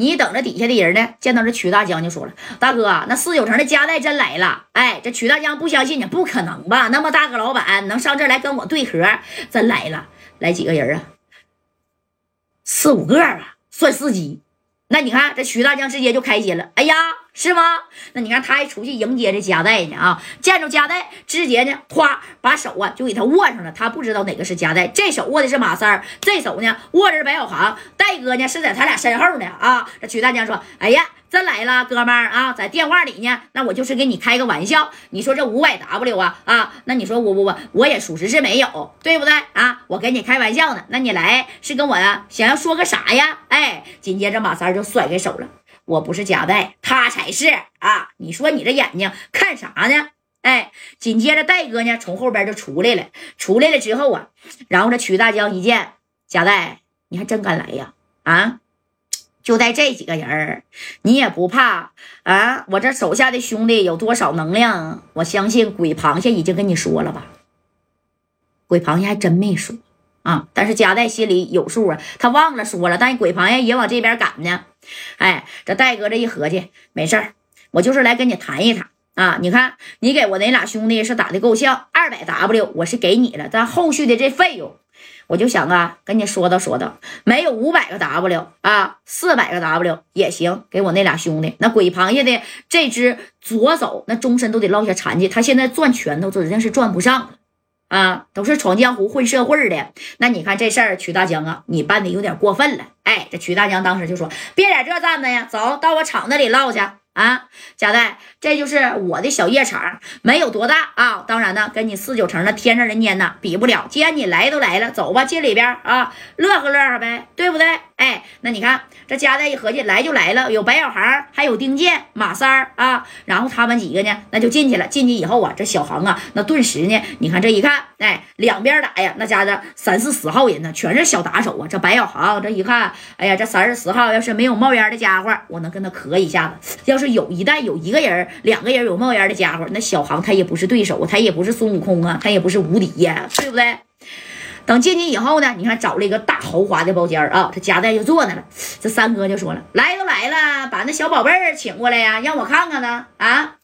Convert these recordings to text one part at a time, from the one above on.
你等着底下的人呢，见到这曲大江就说了：“大哥，那四九城的家代真来了。”哎，这曲大江不相信你，不可能吧？那么大个老板能上这来跟我对核？真来了，来几个人啊？四五个吧，算司机。那你看这曲大江直接就开心了。哎呀！是吗？那你看，他还出去迎接这夹带呢啊！见着夹带，直接呢，咵，把手啊就给他握上了。他不知道哪个是夹带，这手握的是马三儿，这手呢握着白小航，戴哥呢是在他俩身后呢啊！这曲大江说：“哎呀，真来了，哥们儿啊，在电话里呢，那我就是给你开个玩笑。你说这五百 W 啊啊，那你说我我我我也属实是没有，对不对啊？我跟你开玩笑呢，那你来是跟我呀想要说个啥呀？哎，紧接着马三就甩开手了。”我不是夹带，他才是啊！你说你这眼睛看啥呢？哎，紧接着戴哥呢从后边就出来了，出来了之后啊，然后这曲大江一见贾带，你还真敢来呀？啊，就带这几个人你也不怕啊？我这手下的兄弟有多少能量？我相信鬼螃蟹已经跟你说了吧？鬼螃蟹还真没说。啊！但是夹带心里有数啊，他忘了说了，但鬼螃蟹也往这边赶呢。哎，这戴哥这一合计，没事儿，我就是来跟你谈一谈啊。你看，你给我那俩兄弟是打的够呛，二百 W 我是给你了，但后续的这费用，我就想啊，跟你说道说道，没有五百个 W 啊，四百个 W 也行，给我那俩兄弟。那鬼螃蟹的这只左手，那终身都得落下残疾，他现在攥拳头指定是攥不上了。啊，都是闯江湖混社会的，那你看这事儿，曲大江啊，你办的有点过分了。哎，这曲大江当时就说：“别在这站着呀，走到我厂子里唠去。”啊，贾代，这就是我的小夜场，没有多大啊。当然呢，跟你四九城的天上人间呢比不了。既然你来都来了，走吧，进里边啊，乐呵乐呵呗，对不对？哎，那你看这家代一合计，来就来了，有白小航，还有丁健、马三儿啊，然后他们几个呢，那就进去了。进去以后啊，这小航啊，那顿时呢，你看这一看，哎，两边打呀，那家的三四十号人呢，全是小打手啊。这白小航这一看，哎呀，这三十十号要是没有冒烟的家伙，我能跟他磕一下子。要是有一旦有一个人、两个人有冒烟的家伙，那小航他也不是对手，他也不是孙悟空啊，他也不是无敌呀，对不对？等进去以后呢，你看找了一个大豪华的包间啊，这夹带就坐那了。这三哥就说了：“来都来了，把那小宝贝儿请过来呀，让我看看呢。”啊，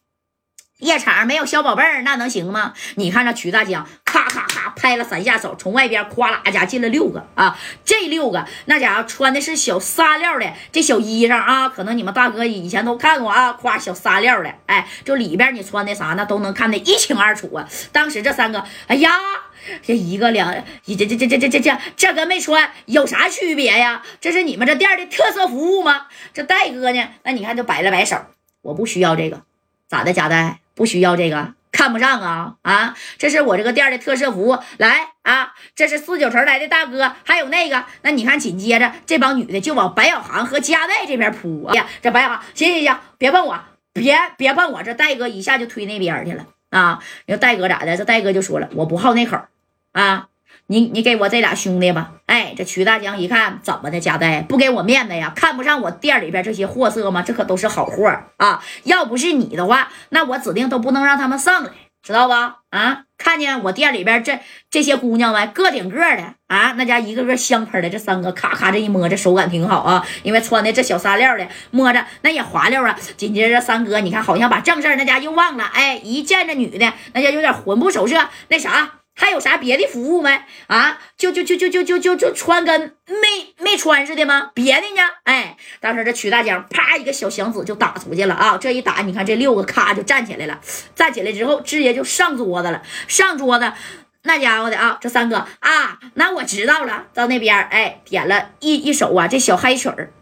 夜场没有小宝贝儿那能行吗？你看这曲大江，咔咔咔拍了三下手，从外边哗啦家进了六个啊，这六个那家伙穿的是小纱料的这小衣裳啊，可能你们大哥以前都看过啊，夸小纱料的，哎，就里边你穿的啥那都能看得一清二楚啊。当时这三个，哎呀。这一个两，这这这这这这这这跟没穿有啥区别呀？这是你们这店的特色服务吗？这戴哥呢？那你看就摆了摆手，我不需要这个，咋的？贾戴不需要这个，看不上啊啊！这是我这个店的特色服务，来啊！这是四九城来的大哥，还有那个，那你看紧接着这帮女的就往白小航和佳代这边扑啊！呀，这白小航，行行行，别碰我，别别碰我，这戴哥一下就推那边去了啊！你说戴哥咋的？这戴哥就说了，我不好那口。啊，你你给我这俩兄弟吧。哎，这曲大江一看，怎么的，家代不给我面子呀？看不上我店里边这些货色吗？这可都是好货啊！要不是你的话，那我指定都不能让他们上来，知道吧？啊，看见我店里边这这些姑娘们，个顶个的啊，那家一个个香喷的。这三个咔咔这一摸，这手感挺好啊，因为穿的这小纱料的，摸着那也滑溜啊。紧接着三哥，你看好像把正事那家又忘了，哎，一见着女的，那家有点魂不守舍，那啥。还有啥别的服务没啊？就就就就就就就就穿跟没没穿似的吗？别的呢？哎，当时这曲大江啪一个小响指就打出去了啊！这一打，你看这六个咔就站起来了，站起来之后直接就上桌子了，上桌子那家伙的啊！这三哥啊，那我知道了，到那边哎点了一一首啊这小嗨曲儿。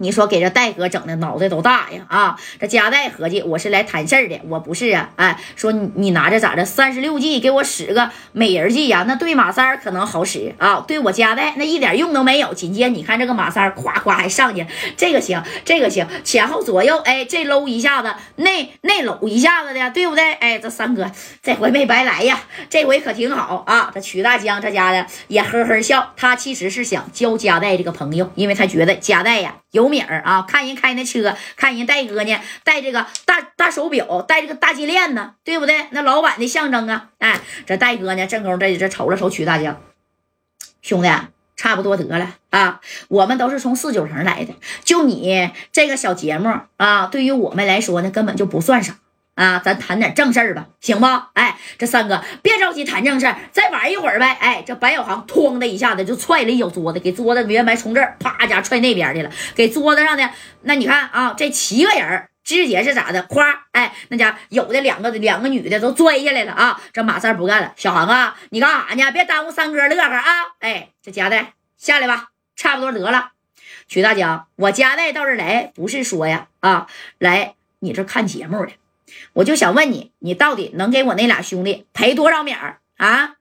你说给这戴哥整的脑袋都大呀啊！这加代合计我是来谈事儿的，我不是啊！哎，说你你拿着咋的？三十六计给我使个美人计呀？那对马三可能好使啊，对我加代那一点用都没有。紧接你看这个马三夸夸还上去，这个行，这个行，前后左右，哎，这搂一下子，那那搂一下子的，对不对？哎，这三哥这回没白来呀，这回可挺好啊！这曲大江这家的也呵呵笑，他其实是想交加代这个朋友，因为他觉得加代呀有。米儿啊，看人开那车，看人戴哥呢，戴这个大大手表，戴这个大金链子，对不对？那老板的象征啊！哎，这戴哥呢，正宫这这瞅了瞅曲大江，兄弟，差不多得了啊！我们都是从四九城来的，就你这个小节目啊，对于我们来说呢，根本就不算啥啊！咱谈点正事儿吧，行不？哎，这三哥别着急谈正事儿，再玩一会儿呗。哎，这白小航哐的一下子就踹了一脚桌子，给桌子原来从这儿啪家踹那边去了，给桌子上的那你看啊，这七个人。直接是咋的？夸哎，那家有的两个两个女的都拽下来了啊！这马三不干了，小航啊，你干啥呢？别耽误三哥乐呵啊！哎，这夹带下来吧，差不多得了。曲大江，我夹带到这来不是说呀啊，来你这看节目的，我就想问你，你到底能给我那俩兄弟赔多少米儿啊？